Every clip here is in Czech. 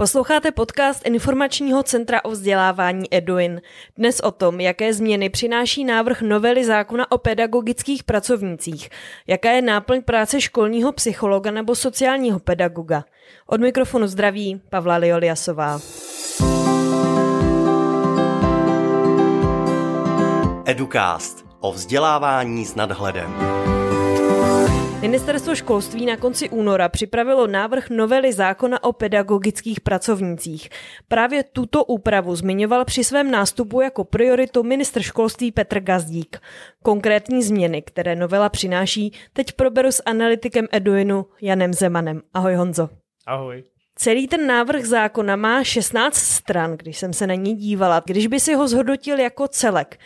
Posloucháte podcast Informačního centra o vzdělávání Eduin. Dnes o tom, jaké změny přináší návrh novely zákona o pedagogických pracovnících, jaká je náplň práce školního psychologa nebo sociálního pedagoga. Od mikrofonu zdraví Pavla Lioliasová. Educast o vzdělávání s nadhledem. Ministerstvo školství na konci února připravilo návrh novely zákona o pedagogických pracovnících. Právě tuto úpravu zmiňoval při svém nástupu jako prioritu ministr školství Petr Gazdík. Konkrétní změny, které novela přináší, teď proberu s analytikem Eduinu Janem Zemanem. Ahoj Honzo. Ahoj. Celý ten návrh zákona má 16 stran, když jsem se na ní dívala. Když by si ho zhodnotil jako celek,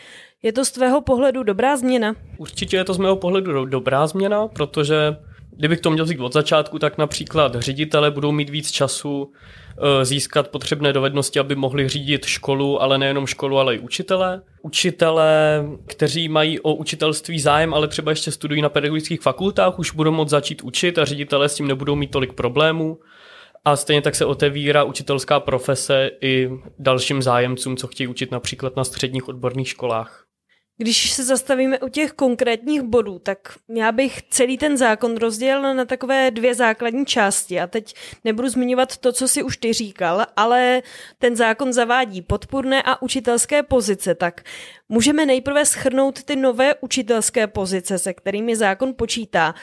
je to z tvého pohledu dobrá změna? Určitě je to z mého pohledu dobrá změna, protože kdybych to měl říct od začátku, tak například ředitele budou mít víc času eh, získat potřebné dovednosti, aby mohli řídit školu, ale nejenom školu, ale i učitele. Učitele, kteří mají o učitelství zájem, ale třeba ještě studují na pedagogických fakultách, už budou moct začít učit a ředitele s tím nebudou mít tolik problémů. A stejně tak se otevírá učitelská profese i dalším zájemcům, co chtějí učit například na středních odborných školách. Když se zastavíme u těch konkrétních bodů, tak já bych celý ten zákon rozdělil na takové dvě základní části. A teď nebudu zmiňovat to, co si už ty říkal, ale ten zákon zavádí podpůrné a učitelské pozice. Tak můžeme nejprve schrnout ty nové učitelské pozice, se kterými zákon počítá.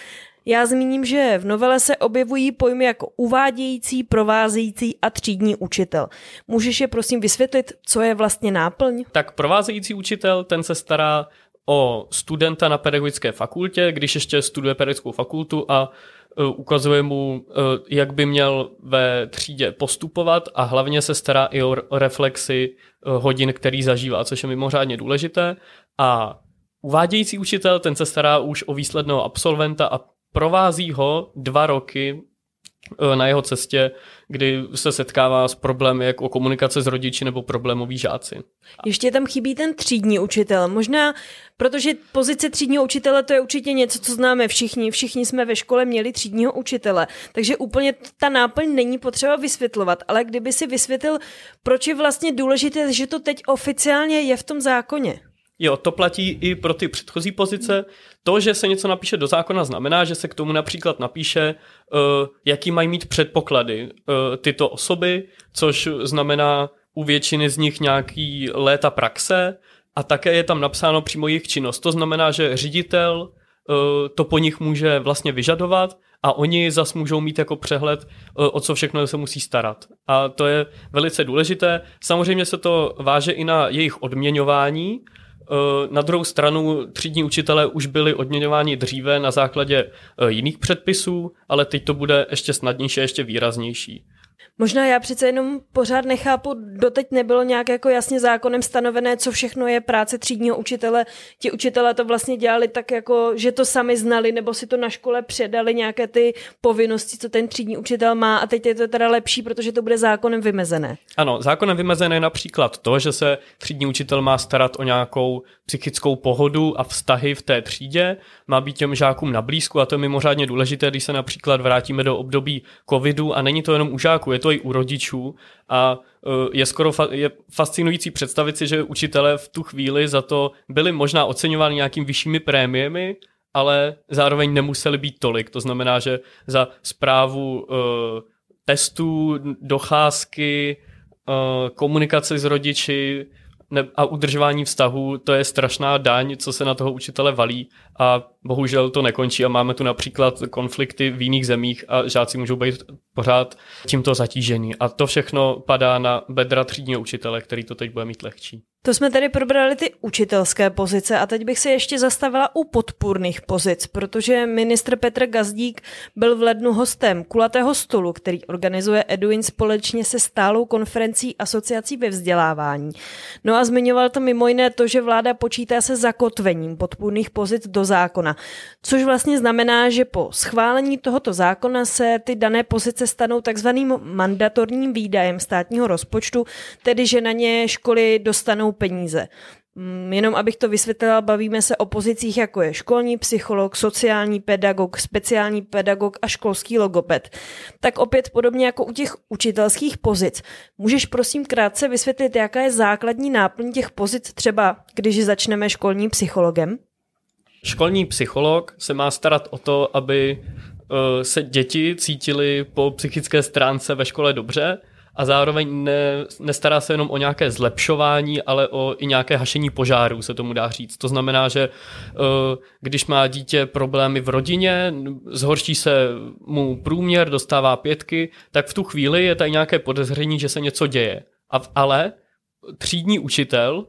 Já zmíním, že v novele se objevují pojmy jako uvádějící, provázející a třídní učitel. Můžeš je prosím vysvětlit, co je vlastně náplň? Tak provázející učitel, ten se stará o studenta na pedagogické fakultě, když ještě studuje pedagogickou fakultu a uh, ukazuje mu, uh, jak by měl ve třídě postupovat a hlavně se stará i o reflexy uh, hodin, který zažívá, což je mimořádně důležité. A uvádějící učitel, ten se stará už o výsledného absolventa a provází ho dva roky eh, na jeho cestě, kdy se setkává s problémy jako komunikace s rodiči nebo problémoví žáci. Ještě tam chybí ten třídní učitel. Možná, protože pozice třídního učitele to je určitě něco, co známe všichni. Všichni jsme ve škole měli třídního učitele. Takže úplně ta náplň není potřeba vysvětlovat. Ale kdyby si vysvětlil, proč je vlastně důležité, že to teď oficiálně je v tom zákoně. Jo, to platí i pro ty předchozí pozice. To, že se něco napíše do zákona, znamená, že se k tomu například napíše, uh, jaký mají mít předpoklady uh, tyto osoby, což znamená u většiny z nich nějaký léta praxe a také je tam napsáno přímo jejich činnost. To znamená, že ředitel uh, to po nich může vlastně vyžadovat a oni zas můžou mít jako přehled, o co všechno se musí starat. A to je velice důležité. Samozřejmě se to váže i na jejich odměňování, Eh, na druhou stranu třídní učitelé už byli odměňováni dříve na základě eh, jiných předpisů, ale teď to bude ještě snadnější ještě výraznější. Možná já přece jenom pořád nechápu, doteď nebylo nějak jako jasně zákonem stanovené, co všechno je práce třídního učitele. Ti učitelé to vlastně dělali tak jako, že to sami znali, nebo si to na škole předali nějaké ty povinnosti, co ten třídní učitel má a teď je to teda lepší, protože to bude zákonem vymezené. Ano, zákonem vymezené je například to, že se třídní učitel má starat o nějakou psychickou pohodu a vztahy v té třídě, má být těm žákům na blízku a to je mimořádně důležité, když se například vrátíme do období covidu a není to jenom u žáků, je to i u rodičů a e, je skoro fa- je fascinující představit si, že učitelé v tu chvíli za to byli možná oceňováni nějakým vyššími prémiemi, ale zároveň nemuseli být tolik. To znamená, že za zprávu uh, testů, docházky, uh, komunikace s rodiči, a udržování vztahu, to je strašná daň, co se na toho učitele valí a bohužel to nekončí a máme tu například konflikty v jiných zemích a žáci můžou být pořád tímto zatížení a to všechno padá na bedra třídního učitele, který to teď bude mít lehčí. To jsme tady probrali ty učitelské pozice a teď bych se ještě zastavila u podpůrných pozic, protože ministr Petr Gazdík byl v lednu hostem kulatého stolu, který organizuje Eduin společně se stálou konferencí asociací ve vzdělávání. No a zmiňoval to mimo jiné to, že vláda počítá se zakotvením podpůrných pozic do zákona, což vlastně znamená, že po schválení tohoto zákona se ty dané pozice stanou takzvaným mandatorním výdajem státního rozpočtu, tedy že na ně školy dostanou peníze. Mm, jenom abych to vysvětlila, bavíme se o pozicích jako je školní psycholog, sociální pedagog, speciální pedagog a školský logoped. Tak opět podobně jako u těch učitelských pozic. Můžeš prosím krátce vysvětlit, jaká je základní náplň těch pozic, třeba když začneme školním psychologem? Školní psycholog se má starat o to, aby eh, se děti cítili po psychické stránce ve škole dobře, a zároveň ne, nestará se jenom o nějaké zlepšování, ale o i nějaké hašení požárů, se tomu dá říct. To znamená, že uh, když má dítě problémy v rodině, zhorší se mu průměr, dostává pětky, tak v tu chvíli je tady nějaké podezření, že se něco děje. A, ale třídní učitel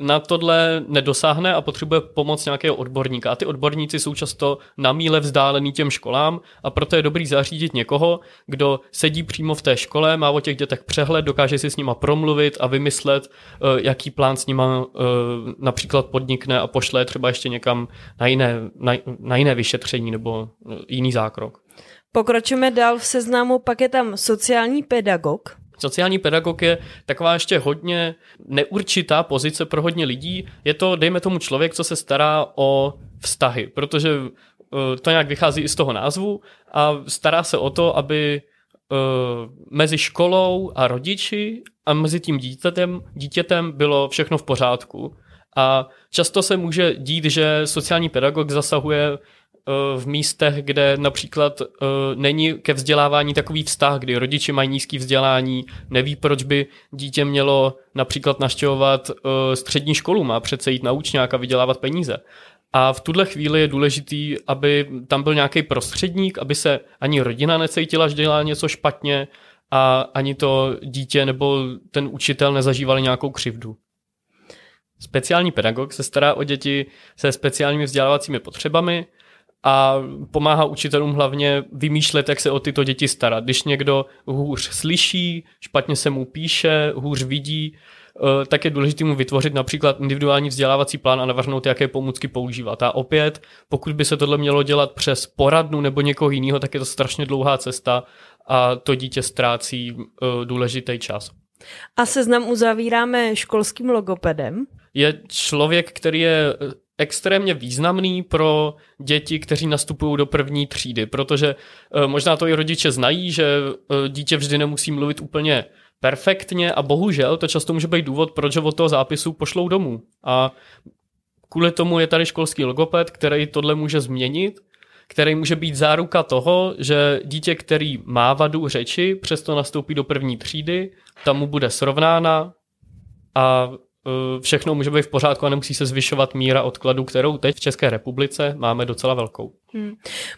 na tohle nedosáhne a potřebuje pomoc nějakého odborníka. A ty odborníci jsou často na míle vzdálený těm školám a proto je dobrý zařídit někoho, kdo sedí přímo v té škole, má o těch dětech přehled, dokáže si s nima promluvit a vymyslet, eh, jaký plán s nima eh, například podnikne a pošle třeba ještě někam na jiné, na, na jiné vyšetření nebo eh, jiný zákrok. Pokračujeme dál v seznamu, pak je tam sociální pedagog, Sociální pedagog je taková ještě hodně neurčitá pozice pro hodně lidí. Je to, dejme tomu, člověk, co se stará o vztahy, protože eh, to nějak vychází i z toho názvu a stará se o to, aby eh, mezi školou a rodiči a mezi tím dítětem, dítětem bylo všechno v pořádku. A často se může dít, že sociální pedagog zasahuje v místech, kde například uh, není ke vzdělávání takový vztah, kdy rodiče mají nízký vzdělání, neví, proč by dítě mělo například naštěvovat uh, střední školu, má přece jít na učňák a vydělávat peníze. A v tuhle chvíli je důležitý, aby tam byl nějaký prostředník, aby se ani rodina necítila, že dělá něco špatně a ani to dítě nebo ten učitel nezažívali nějakou křivdu. Speciální pedagog se stará o děti se speciálními vzdělávacími potřebami, a pomáhá učitelům hlavně vymýšlet, jak se o tyto děti starat. Když někdo hůř slyší, špatně se mu píše, hůř vidí, eh, tak je důležité mu vytvořit například individuální vzdělávací plán a navrhnout, jaké pomůcky používat. A opět, pokud by se tohle mělo dělat přes poradnu nebo někoho jiného, tak je to strašně dlouhá cesta a to dítě ztrácí eh, důležitý čas. A seznam uzavíráme školským logopedem. Je člověk, který je extrémně významný pro děti, kteří nastupují do první třídy, protože eh, možná to i rodiče znají, že eh, dítě vždy nemusí mluvit úplně perfektně a bohužel to často může být důvod, proč ho od toho zápisu pošlou domů. A kvůli tomu je tady školský logoped, který tohle může změnit, který může být záruka toho, že dítě, který má vadu řeči, přesto nastoupí do první třídy, tam mu bude srovnána a všechno může být v pořádku a nemusí se zvyšovat míra odkladu, kterou teď v České republice máme docela velkou. Hmm.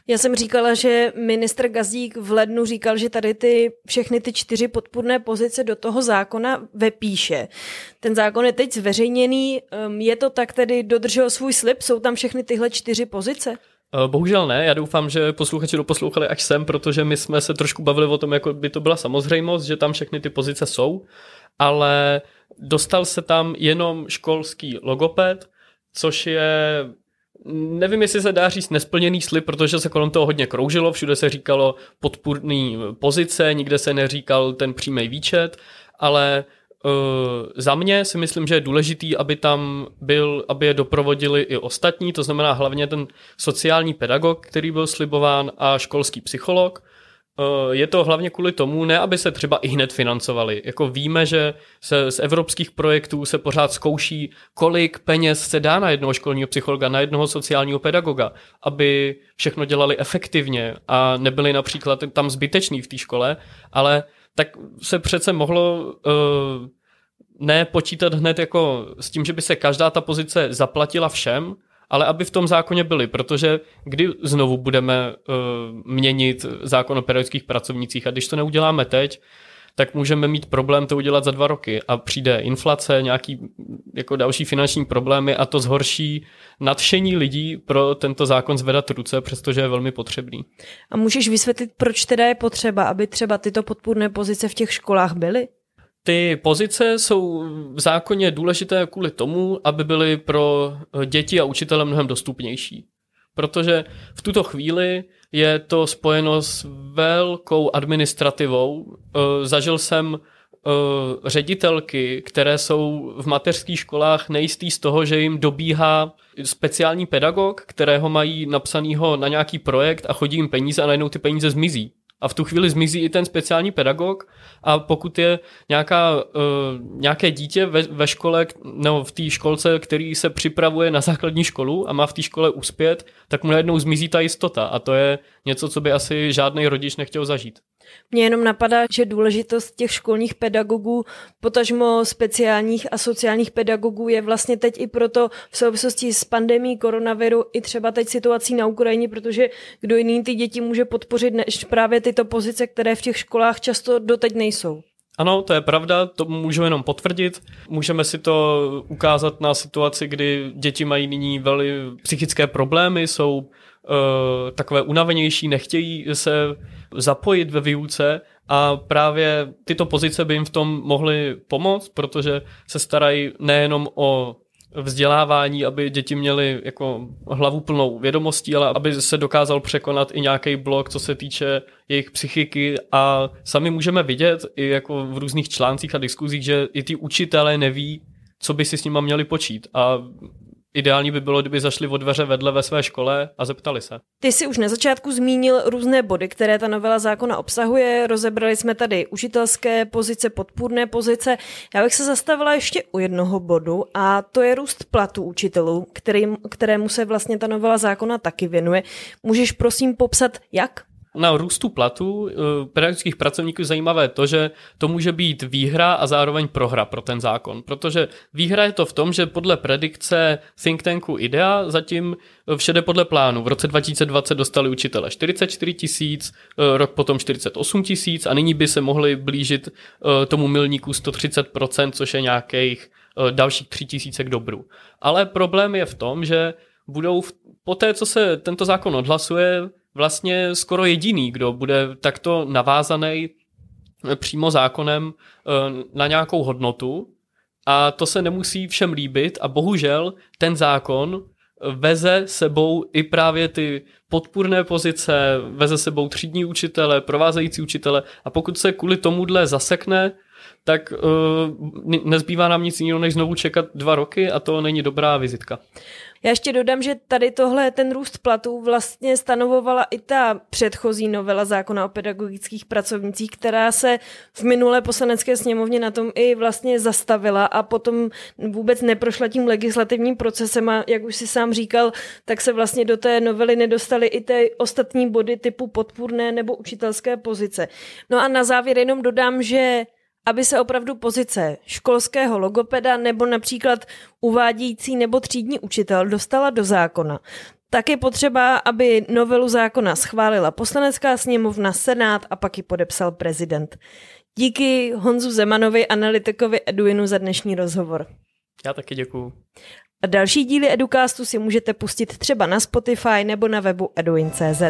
Já jsem říkala, že ministr Gazdík v lednu říkal, že tady ty všechny ty čtyři podpůrné pozice do toho zákona vepíše. Ten zákon je teď zveřejněný, ehm, je to tak tedy dodržel svůj slib, jsou tam všechny tyhle čtyři pozice? Eh, bohužel ne, já doufám, že posluchači doposlouchali až sem, protože my jsme se trošku bavili o tom, jako by to byla samozřejmost, že tam všechny ty pozice jsou, ale dostal se tam jenom školský logoped, což je nevím, jestli se dá říct nesplněný slib, protože se kolem toho hodně kroužilo, všude se říkalo podpůrný pozice, nikde se neříkal ten přímý výčet, ale uh, za mě si myslím, že je důležitý, aby tam byl, aby je doprovodili i ostatní, to znamená hlavně ten sociální pedagog, který byl slibován a školský psycholog, je to hlavně kvůli tomu, ne aby se třeba i hned financovali. Jako víme, že se z evropských projektů se pořád zkouší, kolik peněz se dá na jednoho školního psychologa, na jednoho sociálního pedagoga, aby všechno dělali efektivně a nebyli například tam zbyteční v té škole, ale tak se přece mohlo uh, ne počítat hned jako s tím, že by se každá ta pozice zaplatila všem, ale aby v tom zákoně byly, protože kdy znovu budeme uh, měnit zákon o pedagogických pracovnících a když to neuděláme teď, tak můžeme mít problém to udělat za dva roky a přijde inflace, nějaký jako další finanční problémy a to zhorší nadšení lidí pro tento zákon zvedat ruce, přestože je velmi potřebný. A můžeš vysvětlit, proč teda je potřeba, aby třeba tyto podpůrné pozice v těch školách byly? Ty pozice jsou v zákoně důležité kvůli tomu, aby byly pro děti a učitele mnohem dostupnější. Protože v tuto chvíli je to spojeno s velkou administrativou. E, zažil jsem uh, ředitelky, které jsou v mateřských školách nejistý z toho, že jim dobíhá speciální pedagog, kterého mají napsanýho na nějaký projekt a chodí jim peníze a najednou ty peníze zmizí a v tu chvíli zmizí i ten speciální pedagog a pokud je nějaká, uh, nějaké dítě ve, ve škole nebo v té školce, který se připravuje na základní školu a má v té škole uspět, tak mu najednou zmizí ta jistota a to je něco, co by asi žádný rodič nechtěl zažít. Mně jenom napadá, že důležitost těch školních pedagogů, potažmo speciálních a sociálních pedagogů je vlastně teď i proto v souvislosti s pandemí koronaviru i třeba teď situací na Ukrajině, protože kdo jiný ty děti může podpořit než právě tyto pozice, které v těch školách často doteď nejsou. Ano, to je pravda, to můžeme jenom potvrdit. Můžeme si to ukázat na situaci, kdy děti mají nyní velmi psychické problémy, jsou uh, takové unavenější, nechtějí se zapojit ve výuce a právě tyto pozice by jim v tom mohly pomoct, protože se starají nejenom o vzdělávání, aby děti měly jako hlavu plnou vědomostí, ale aby se dokázal překonat i nějaký blok, co se týče jejich psychiky. A sami můžeme vidět i jako v různých článcích a diskuzích, že i ty učitelé neví, co by si s nima měli počít. A Ideální by bylo, kdyby zašli od dveře vedle ve své škole a zeptali se. Ty jsi už na začátku zmínil různé body, které ta novela zákona obsahuje. Rozebrali jsme tady učitelské pozice, podpůrné pozice. Já bych se zastavila ještě u jednoho bodu a to je růst platů učitelů, kterým, kterému se vlastně ta novela zákona taky věnuje. Můžeš prosím popsat, jak? Na růstu platů eh, pedagogických pracovníků zajímavé to, že to může být výhra a zároveň prohra pro ten zákon. Protože výhra je to v tom, že podle predikce think tanku IDEA zatím vše jde podle plánu. V roce 2020 dostali učitele 44 tisíc, eh, rok potom 48 tisíc a nyní by se mohli blížit eh, tomu milníku 130%, což je nějakých dalších 3 tisíce k dobru. Ale problém je v tom, že budou v, po té, co se tento zákon odhlasuje, vlastně skoro jediný, kdo bude takto navázaný přímo zákonem eh, na nějakou hodnotu. A to se nemusí všem líbit. A bohužel ten zákon veze sebou i právě ty podpůrné pozice, veze sebou třídní učitele, provázející učitele. A pokud se kvůli tomuhle zasekne, tak uh, nezbývá nám nic jiného, než znovu čekat dva roky a to není dobrá vizitka. Já ještě dodám, že tady tohle, ten růst platů vlastně stanovovala i ta předchozí novela zákona o pedagogických pracovnicích, která se v minulé poslanecké sněmovně na tom i vlastně zastavila a potom vůbec neprošla tím legislativním procesem a jak už si sám říkal, tak se vlastně do té novely nedostaly i ty ostatní body typu podpůrné nebo učitelské pozice. No a na závěr jenom dodám, že aby se opravdu pozice školského logopeda nebo například uvádějící nebo třídní učitel dostala do zákona, tak je potřeba, aby novelu zákona schválila poslanecká sněmovna, senát a pak ji podepsal prezident. Díky Honzu Zemanovi, analytikovi Eduinu za dnešní rozhovor. Já taky děkuju. A další díly Educastu si můžete pustit třeba na Spotify nebo na webu eduin.cz.